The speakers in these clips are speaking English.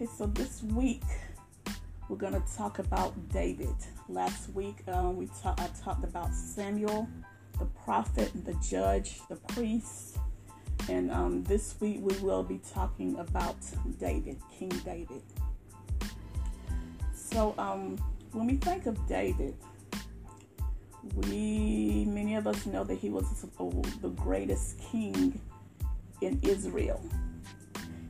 Okay, so this week we're to talk about David. Last week um, we ta- I talked about Samuel, the prophet, the judge, the priest, and um, this week we will be talking about David, King David. So um, when we think of David, we many of us know that he was the greatest king in Israel.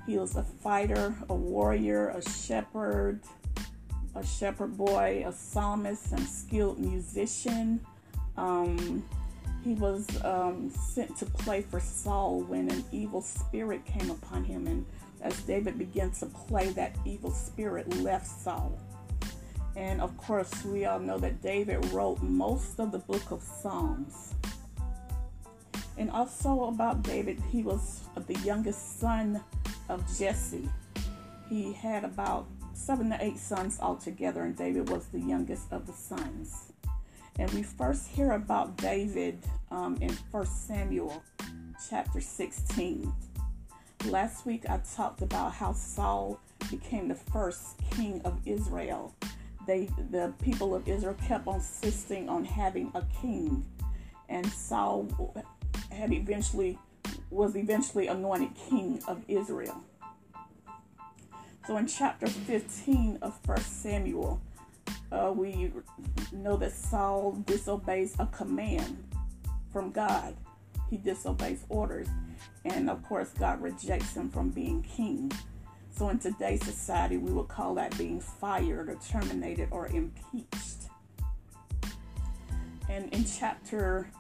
He was a fighter, a warrior, a shepherd, a shepherd boy, a psalmist, and skilled musician. Um, he was um, sent to play for Saul when an evil spirit came upon him, and as David began to play, that evil spirit left Saul. And of course, we all know that David wrote most of the book of Psalms. And also about David, he was the youngest son of Jesse. He had about seven to eight sons altogether, and David was the youngest of the sons. And we first hear about David um, in 1 Samuel chapter 16. Last week I talked about how Saul became the first king of Israel. They, the people of Israel kept on insisting on having a king, and Saul had eventually was eventually anointed king of Israel. So in chapter 15 of 1 Samuel, uh, we know that Saul disobeys a command from God. He disobeys orders. And of course, God rejects him from being king. So in today's society, we would call that being fired or terminated or impeached. And in chapter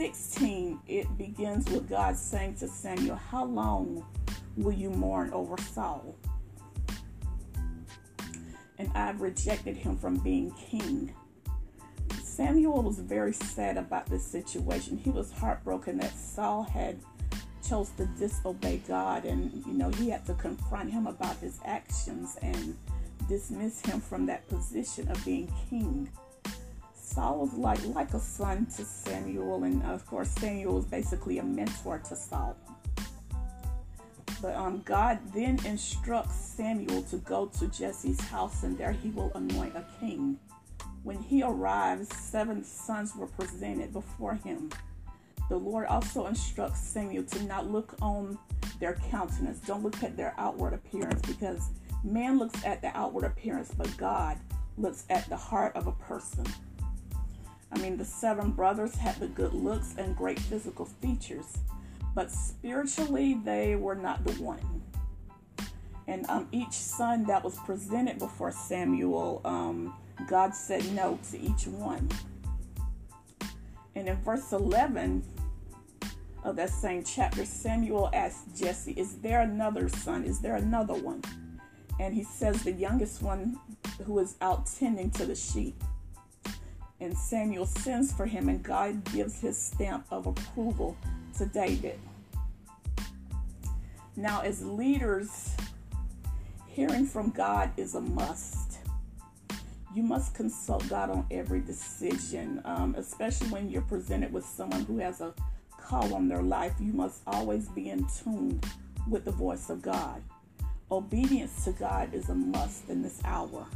16, it begins with God saying to Samuel, How long will you mourn over Saul? And I've rejected him from being king. Samuel was very sad about this situation. He was heartbroken that Saul had chose to disobey God and you know he had to confront him about his actions and dismiss him from that position of being king. Saul was like like a son to Samuel, and of course Samuel was basically a mentor to Saul. But um, God then instructs Samuel to go to Jesse's house, and there he will anoint a king. When he arrives, seven sons were presented before him. The Lord also instructs Samuel to not look on their countenance. Don't look at their outward appearance because man looks at the outward appearance, but God looks at the heart of a person. I mean, the seven brothers had the good looks and great physical features, but spiritually they were not the one. And um, each son that was presented before Samuel, um, God said no to each one. And in verse 11 of that same chapter, Samuel asked Jesse, Is there another son? Is there another one? And he says, The youngest one who is out tending to the sheep and Samuel sends for him, and God gives his stamp of approval to David. Now, as leaders, hearing from God is a must. You must consult God on every decision, um, especially when you're presented with someone who has a call on their life. You must always be in tune with the voice of God. Obedience to God is a must in this hour.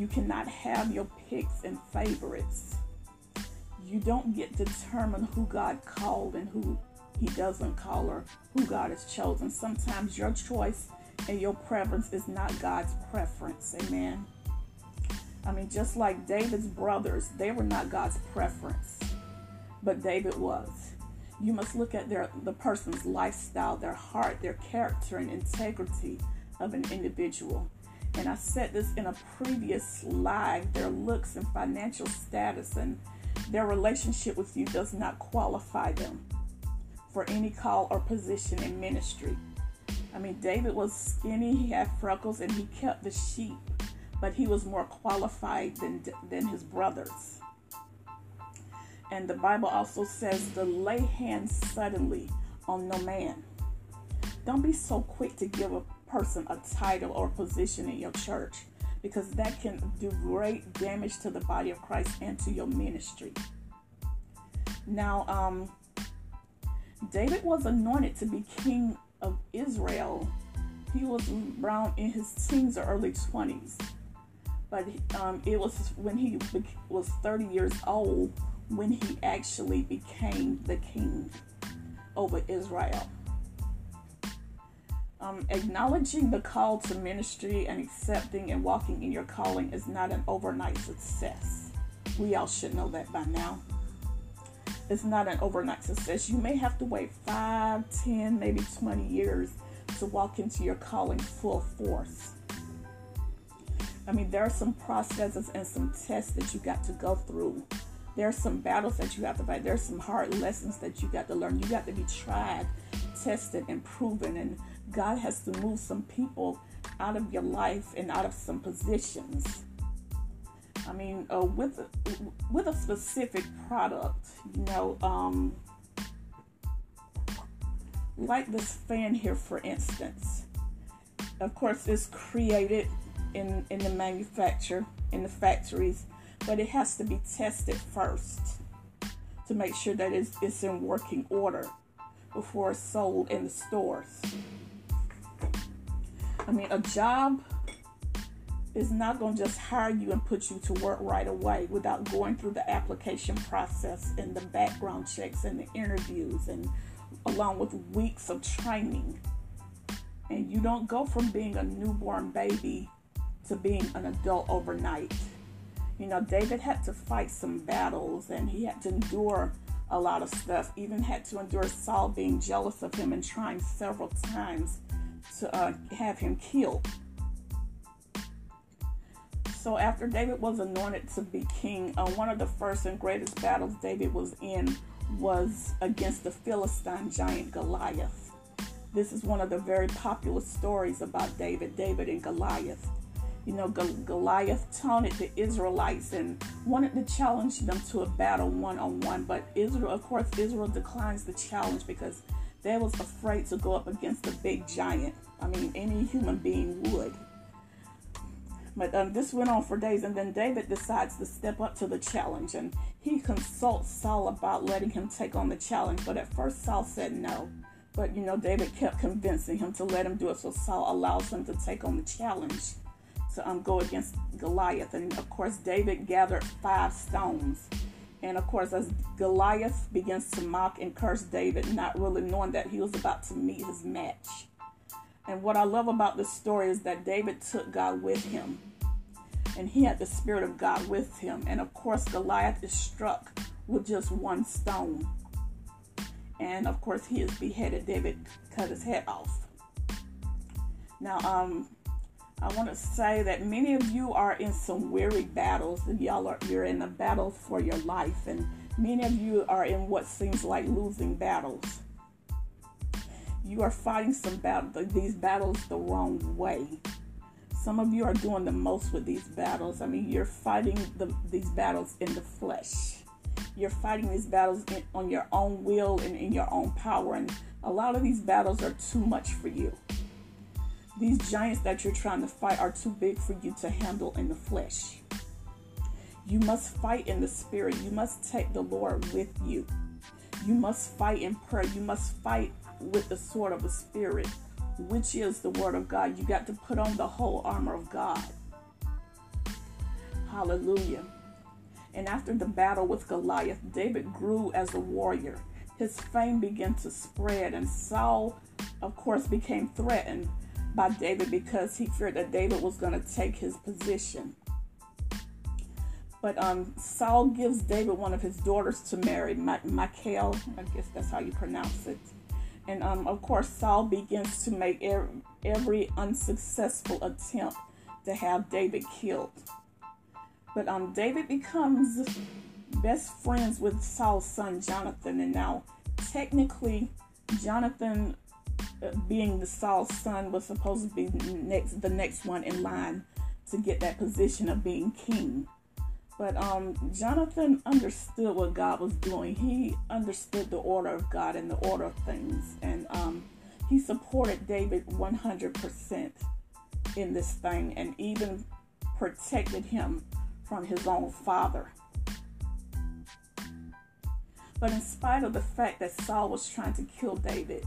You cannot have your picks and favorites. You don't get to determine who God called and who He doesn't call or who God has chosen. Sometimes your choice and your preference is not God's preference. Amen. I mean, just like David's brothers, they were not God's preference, but David was. You must look at their the person's lifestyle, their heart, their character, and integrity of an individual and I said this in a previous live, their looks and financial status and their relationship with you does not qualify them for any call or position in ministry. I mean, David was skinny, he had freckles, and he kept the sheep, but he was more qualified than, than his brothers. And the Bible also says to lay hands suddenly on no man. Don't be so quick to give a person a title or position in your church because that can do great damage to the body of Christ and to your ministry. Now, um, David was anointed to be king of Israel He was around in his teens or early 20s. But um, it was when he was 30 years old when he actually became the king over Israel. Um, acknowledging the call to ministry and accepting and walking in your calling is not an overnight success. We all should know that by now. It's not an overnight success. You may have to wait 5, 10, maybe 20 years to walk into your calling full force. I mean, there are some processes and some tests that you got to go through. There are some battles that you have to fight. There's some hard lessons that you got to learn. You got to be tried, tested, and proven. And God has to move some people out of your life and out of some positions. I mean, uh, with with a specific product, you know, um, like this fan here, for instance. Of course, it's created in in the manufacture in the factories, but it has to be tested first to make sure that it's, it's in working order before it's sold in the stores. I mean, a job is not going to just hire you and put you to work right away without going through the application process and the background checks and the interviews and along with weeks of training. And you don't go from being a newborn baby to being an adult overnight. You know, David had to fight some battles and he had to endure a lot of stuff, even had to endure Saul being jealous of him and trying several times to uh, have him killed. So after David was anointed to be king, uh, one of the first and greatest battles David was in was against the Philistine giant Goliath. This is one of the very popular stories about David, David and Goliath. You know, Goliath taunted the Israelites and wanted to challenge them to a battle one on one, but Israel, of course, Israel declines the challenge because they was afraid to go up against a big giant. I mean, any human being would. But um, this went on for days, and then David decides to step up to the challenge, and he consults Saul about letting him take on the challenge. But at first, Saul said no. But you know, David kept convincing him to let him do it, so Saul allows him to take on the challenge to um, go against Goliath. And of course, David gathered five stones. And of course, as Goliath begins to mock and curse David, not really knowing that he was about to meet his match. And what I love about this story is that David took God with him. And he had the Spirit of God with him. And of course, Goliath is struck with just one stone. And of course, he is beheaded. David cut his head off. Now, um, I want to say that many of you are in some weary battles, y'all are you're in a battle for your life, and many of you are in what seems like losing battles you are fighting some battle, these battles the wrong way. Some of you are doing the most with these battles. I mean, you're fighting the, these battles in the flesh. You're fighting these battles in, on your own will and in your own power. And a lot of these battles are too much for you. These giants that you're trying to fight are too big for you to handle in the flesh. You must fight in the spirit. You must take the Lord with you. You must fight in prayer. You must fight with the sword of the Spirit, which is the Word of God. You got to put on the whole armor of God. Hallelujah. And after the battle with Goliath, David grew as a warrior. His fame began to spread, and Saul, of course, became threatened by David because he feared that David was going to take his position. But um, Saul gives David one of his daughters to marry, Michal. I guess that's how you pronounce it. And um, of course, Saul begins to make every, every unsuccessful attempt to have David killed. But um, David becomes best friends with Saul's son Jonathan, and now technically, Jonathan, being the Saul's son, was supposed to be next, the next one in line to get that position of being king. But um, Jonathan understood what God was doing. He understood the order of God and the order of things. And um, he supported David 100% in this thing and even protected him from his own father. But in spite of the fact that Saul was trying to kill David,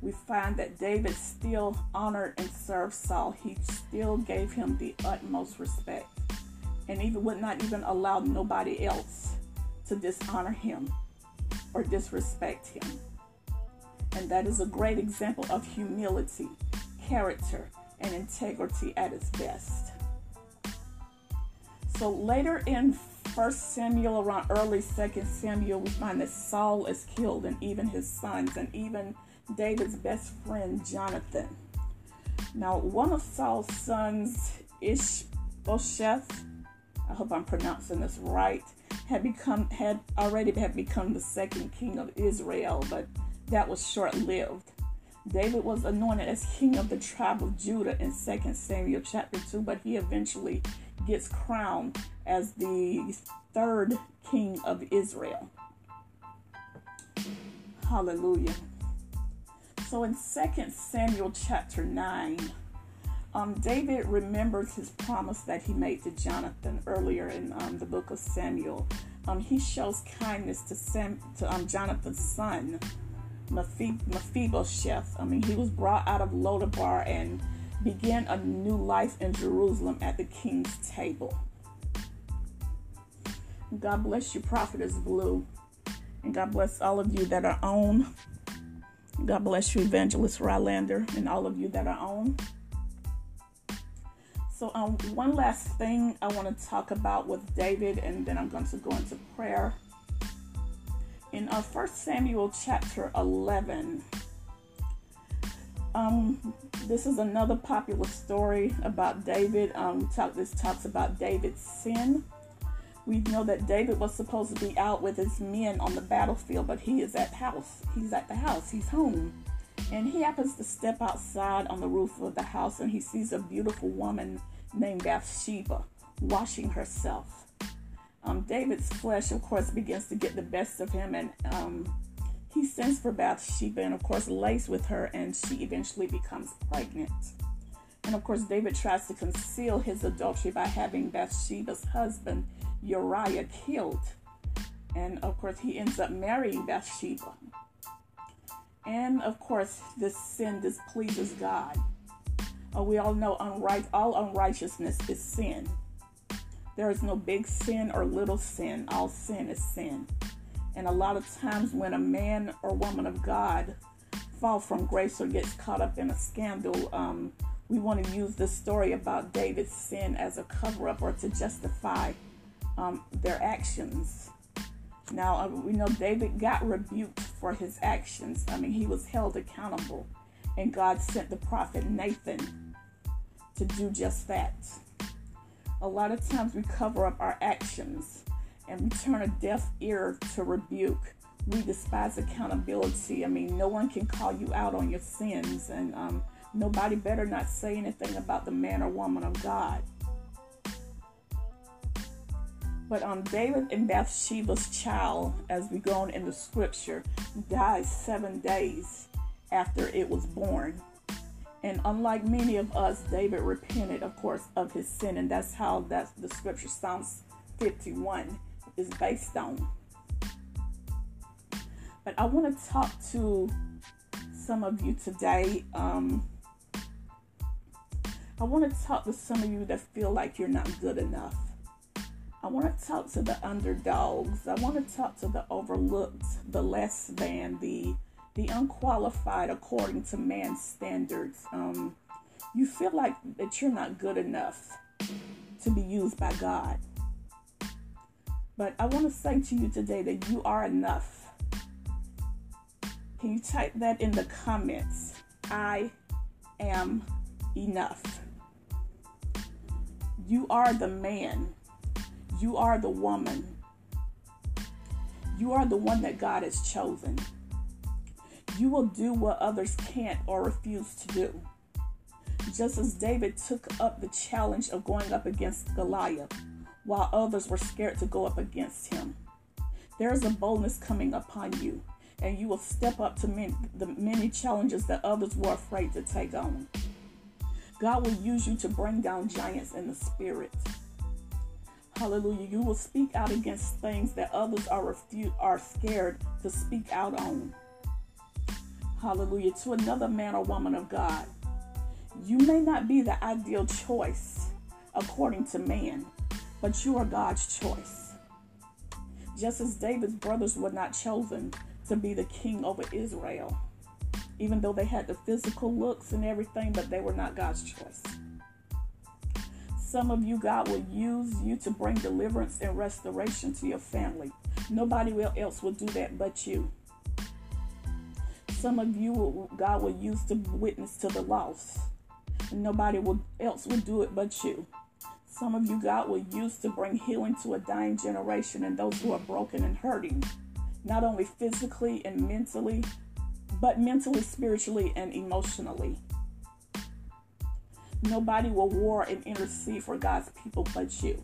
we find that David still honored and served Saul. He still gave him the utmost respect and even would not even allow nobody else to dishonor him or disrespect him. And that is a great example of humility, character, and integrity at its best. So later in 1 Samuel, around early 2 Samuel, we find that Saul is killed, and even his sons, and even David's best friend Jonathan. Now, one of Saul's sons, Ishbosheth, I hope I'm pronouncing this right, had become had already had become the second king of Israel, but that was short-lived. David was anointed as king of the tribe of Judah in 2 Samuel chapter 2, but he eventually gets crowned as the third king of Israel. Hallelujah. So in 2 Samuel chapter 9, um, David remembers his promise that he made to Jonathan earlier in um, the book of Samuel. Um, he shows kindness to, Sam, to um, Jonathan's son, Mephibosheth. I mean, he was brought out of Lodebar and began a new life in Jerusalem at the king's table. God bless you, Prophetess Blue. And God bless all of you that are on God bless you, Evangelist Rylander, and all of you that are on. So, um, one last thing I want to talk about with David, and then I'm going to go into prayer. In uh, 1 Samuel chapter 11, um, this is another popular story about David. Um, talk, this talks about David's sin we know that David was supposed to be out with his men on the battlefield, but he is at house. He's at the house. He's home. And he happens to step outside on the roof of the house and he sees a beautiful woman named Bathsheba washing herself. Um, David's flesh, of course, begins to get the best of him, and um, he sends for Bathsheba and, of course, lays with her, and she eventually becomes pregnant. And, of course, David tries to conceal his adultery by having Bathsheba's husband Uriah killed. And of course, he ends up marrying Bathsheba. And of course, this sin displeases God. Uh, we all know unright, all unrighteousness is sin. There is no big sin or little sin. All sin is sin. And a lot of times when a man or woman of God fall from grace or gets caught up in a scandal, um, we want to use this story about David's sin as a cover up or to justify um, their actions. Now, uh, we know David got rebuked for his actions. I mean, he was held accountable, and God sent the prophet Nathan to do just that. A lot of times we cover up our actions and we turn a deaf ear to rebuke. We despise accountability. I mean, no one can call you out on your sins, and um, nobody better not say anything about the man or woman of God. But on David and Bathsheba's child, as we go on in the scripture, died seven days after it was born. And unlike many of us, David repented, of course, of his sin, and that's how that's the scripture Psalms 51 is based on. But I want to talk to some of you today. Um, I want to talk to some of you that feel like you're not good enough. I want to talk to the underdogs. I want to talk to the overlooked, the less than, the the unqualified according to man's standards. Um, you feel like that you're not good enough to be used by God. But I want to say to you today that you are enough. Can you type that in the comments? I am enough. You are the man you are the woman. You are the one that God has chosen. You will do what others can't or refuse to do. Just as David took up the challenge of going up against Goliath, while others were scared to go up against him. There is a boldness coming upon you, and you will step up to many, the many challenges that others were afraid to take on. God will use you to bring down giants in the spirit. Hallelujah. You will speak out against things that others are refu- are scared to speak out on. Hallelujah. To another man or woman of God. You may not be the ideal choice according to man, but you are God's choice. Just as David's brothers were not chosen to be the king over Israel, even though they had the physical looks and everything, but they were not God's choice. Some of you, God will use you to bring deliverance and restoration to your family. Nobody else will do that but you. Some of you, God will use to witness to the lost. Nobody will, else will do it but you. Some of you, God will use to bring healing to a dying generation and those who are broken and hurting, not only physically and mentally, but mentally, spiritually, and emotionally. Nobody will war and intercede for God's people but you.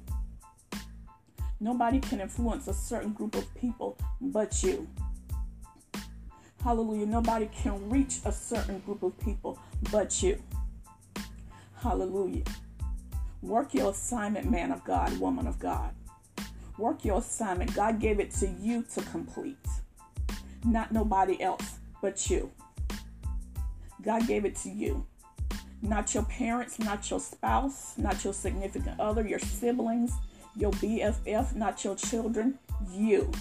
Nobody can influence a certain group of people but you. Hallelujah. Nobody can reach a certain group of people but you. Hallelujah. Work your assignment, man of God, woman of God. Work your assignment. God gave it to you to complete, not nobody else but you. God gave it to you. Not your parents, not your spouse, not your significant other, your siblings, your BFF, not your children, you.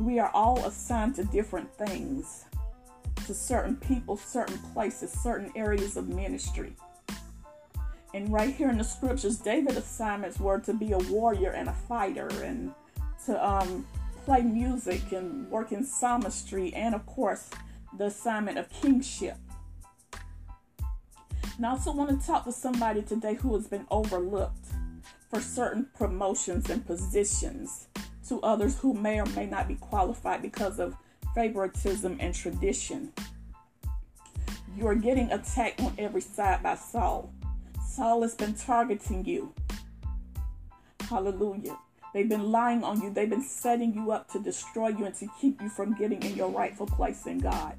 We are all assigned to different things, to certain people, certain places, certain areas of ministry. And right here in the scriptures, David's assignments were to be a warrior and a fighter and to um, play music and work in psalmistry and, of course, the assignment of kingship. And I also want to talk to somebody today who has been overlooked for certain promotions and positions to others who may or may not be qualified because of favoritism and tradition. You are getting attacked on every side by Saul. Saul has been targeting you. Hallelujah. They've been lying on you. They've been setting you up to destroy you and to keep you from getting in your rightful place in God.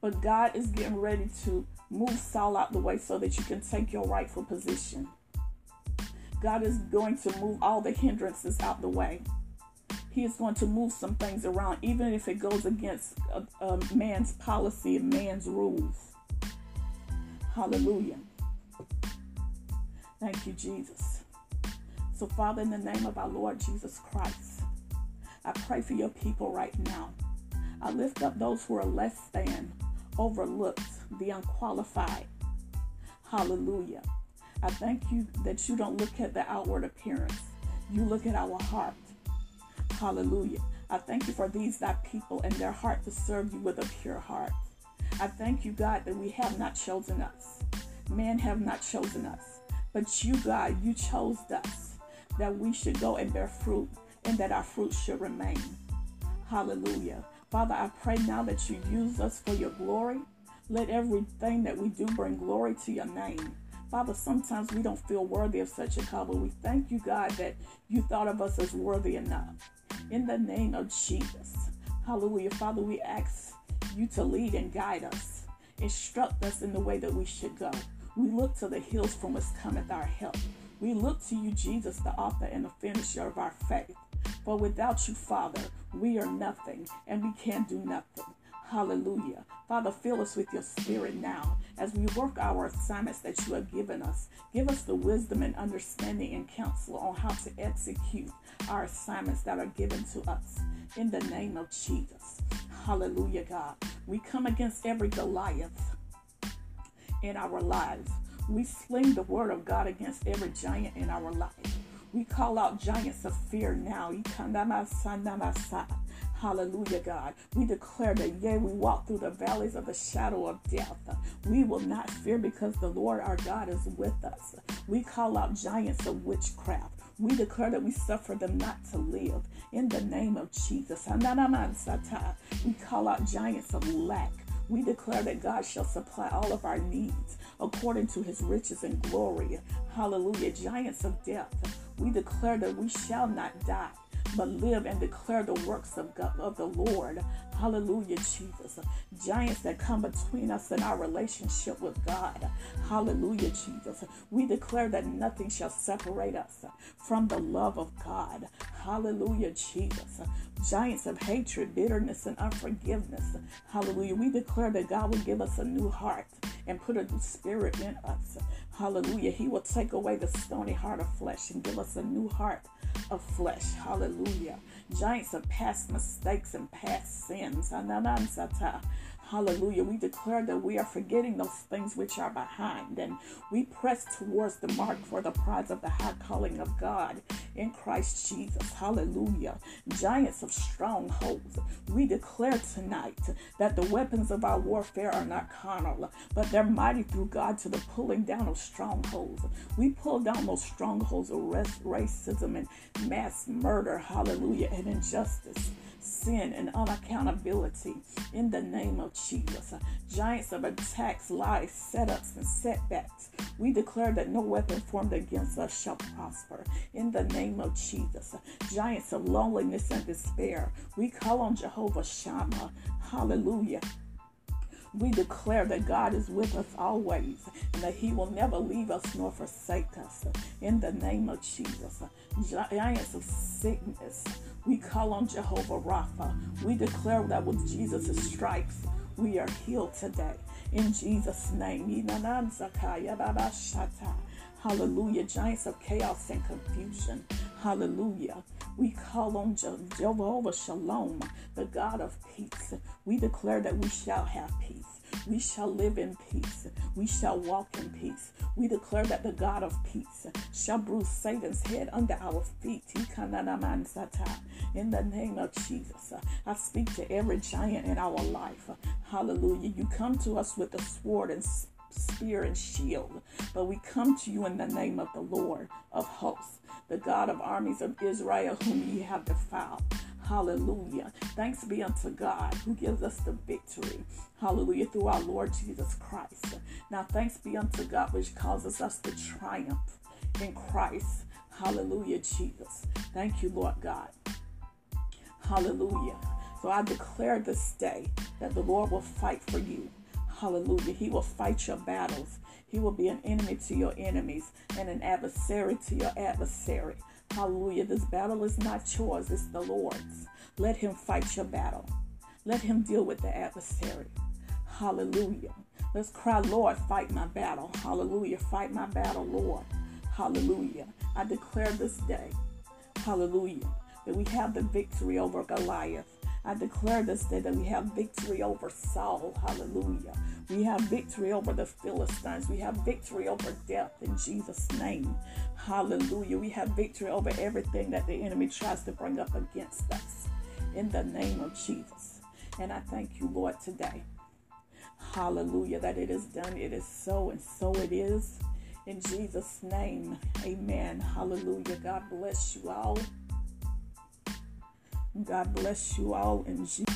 But God is getting ready to move Saul out the way so that you can take your rightful position. God is going to move all the hindrances out the way. He is going to move some things around, even if it goes against a, a man's policy and man's rules. Hallelujah. Thank you, Jesus. So, Father, in the name of our Lord Jesus Christ, I pray for your people right now. I lift up those who are less than, overlooked, the unqualified. Hallelujah. I thank you that you don't look at the outward appearance, you look at our heart. Hallelujah. I thank you for these thy people and their heart to serve you with a pure heart. I thank you, God, that we have not chosen us. Men have not chosen us. But you, God, you chose us that we should go and bear fruit and that our fruit should remain. Hallelujah. Father, I pray now that you use us for your glory. Let everything that we do bring glory to your name. Father, sometimes we don't feel worthy of such a call, but we thank you, God, that you thought of us as worthy enough. In the name of Jesus. Hallelujah. Father, we ask you to lead and guide us. Instruct us in the way that we should go. We look to the hills from whence cometh our help. We look to you, Jesus, the author and the finisher of our faith. For without you, Father, we are nothing and we can do nothing. Hallelujah. Father, fill us with your spirit now as we work our assignments that you have given us. Give us the wisdom and understanding and counsel on how to execute our assignments that are given to us. In the name of Jesus. Hallelujah, God. We come against every Goliath in our lives. We sling the word of God against every giant in our life. We call out giants of fear now. Hallelujah, God. We declare that, yea, we walk through the valleys of the shadow of death. We will not fear because the Lord our God is with us. We call out giants of witchcraft. We declare that we suffer them not to live in the name of Jesus. We call out giants of lack. We declare that God shall supply all of our needs according to his riches and glory. Hallelujah. Giants of death. We declare that we shall not die, but live and declare the works of God of the Lord. Hallelujah, Jesus. Giants that come between us and our relationship with God. Hallelujah, Jesus. We declare that nothing shall separate us from the love of God. Hallelujah, Jesus. Giants of hatred, bitterness, and unforgiveness. Hallelujah. We declare that God will give us a new heart and put a new spirit in us. Hallelujah. He will take away the stony heart of flesh and give us a new heart of flesh. Hallelujah. Giants of past mistakes and past sins. Hallelujah. We declare that we are forgetting those things which are behind and we press towards the mark for the prize of the high calling of God in Christ Jesus. Hallelujah. Giants of strongholds. We declare tonight that the weapons of our warfare are not carnal, but they're mighty through God to the pulling down of strongholds. We pull down those strongholds of racism and mass murder. Hallelujah. And injustice sin and unaccountability in the name of Jesus. Giants of attacks, lies, setups, and setbacks. We declare that no weapon formed against us shall prosper in the name of Jesus. Giants of loneliness and despair. We call on Jehovah Shammah. Hallelujah. We declare that God is with us always and that He will never leave us nor forsake us. In the name of Jesus. Giants of sickness. We call on Jehovah Rapha. We declare that with Jesus' stripes, we are healed today. In Jesus' name. Hallelujah. Giants of chaos and confusion. Hallelujah. We call on Jehovah Shalom, the God of peace. We declare that we shall have peace. We shall live in peace. We shall walk in peace. We declare that the God of peace shall bruise Satan's head under our feet. In the name of Jesus, I speak to every giant in our life. Hallelujah. You come to us with a sword and spear and shield, but we come to you in the name of the Lord of hosts, the God of armies of Israel, whom ye have defiled. Hallelujah. Thanks be unto God who gives us the victory. Hallelujah. Through our Lord Jesus Christ. Now, thanks be unto God which causes us to triumph in Christ. Hallelujah, Jesus. Thank you, Lord God. Hallelujah. So I declare this day that the Lord will fight for you. Hallelujah. He will fight your battles. He will be an enemy to your enemies and an adversary to your adversary. Hallelujah. This battle is not yours, it's the Lord's. Let Him fight your battle. Let Him deal with the adversary. Hallelujah. Let's cry, Lord, fight my battle. Hallelujah. Fight my battle, Lord. Hallelujah. I declare this day, hallelujah, that we have the victory over Goliath. I declare this day that we have victory over Saul. Hallelujah. We have victory over the Philistines. We have victory over death in Jesus' name. Hallelujah. We have victory over everything that the enemy tries to bring up against us in the name of Jesus. And I thank you, Lord, today. Hallelujah. That it is done. It is so, and so it is. In Jesus' name, amen. Hallelujah. God bless you all. God bless you all in Jesus.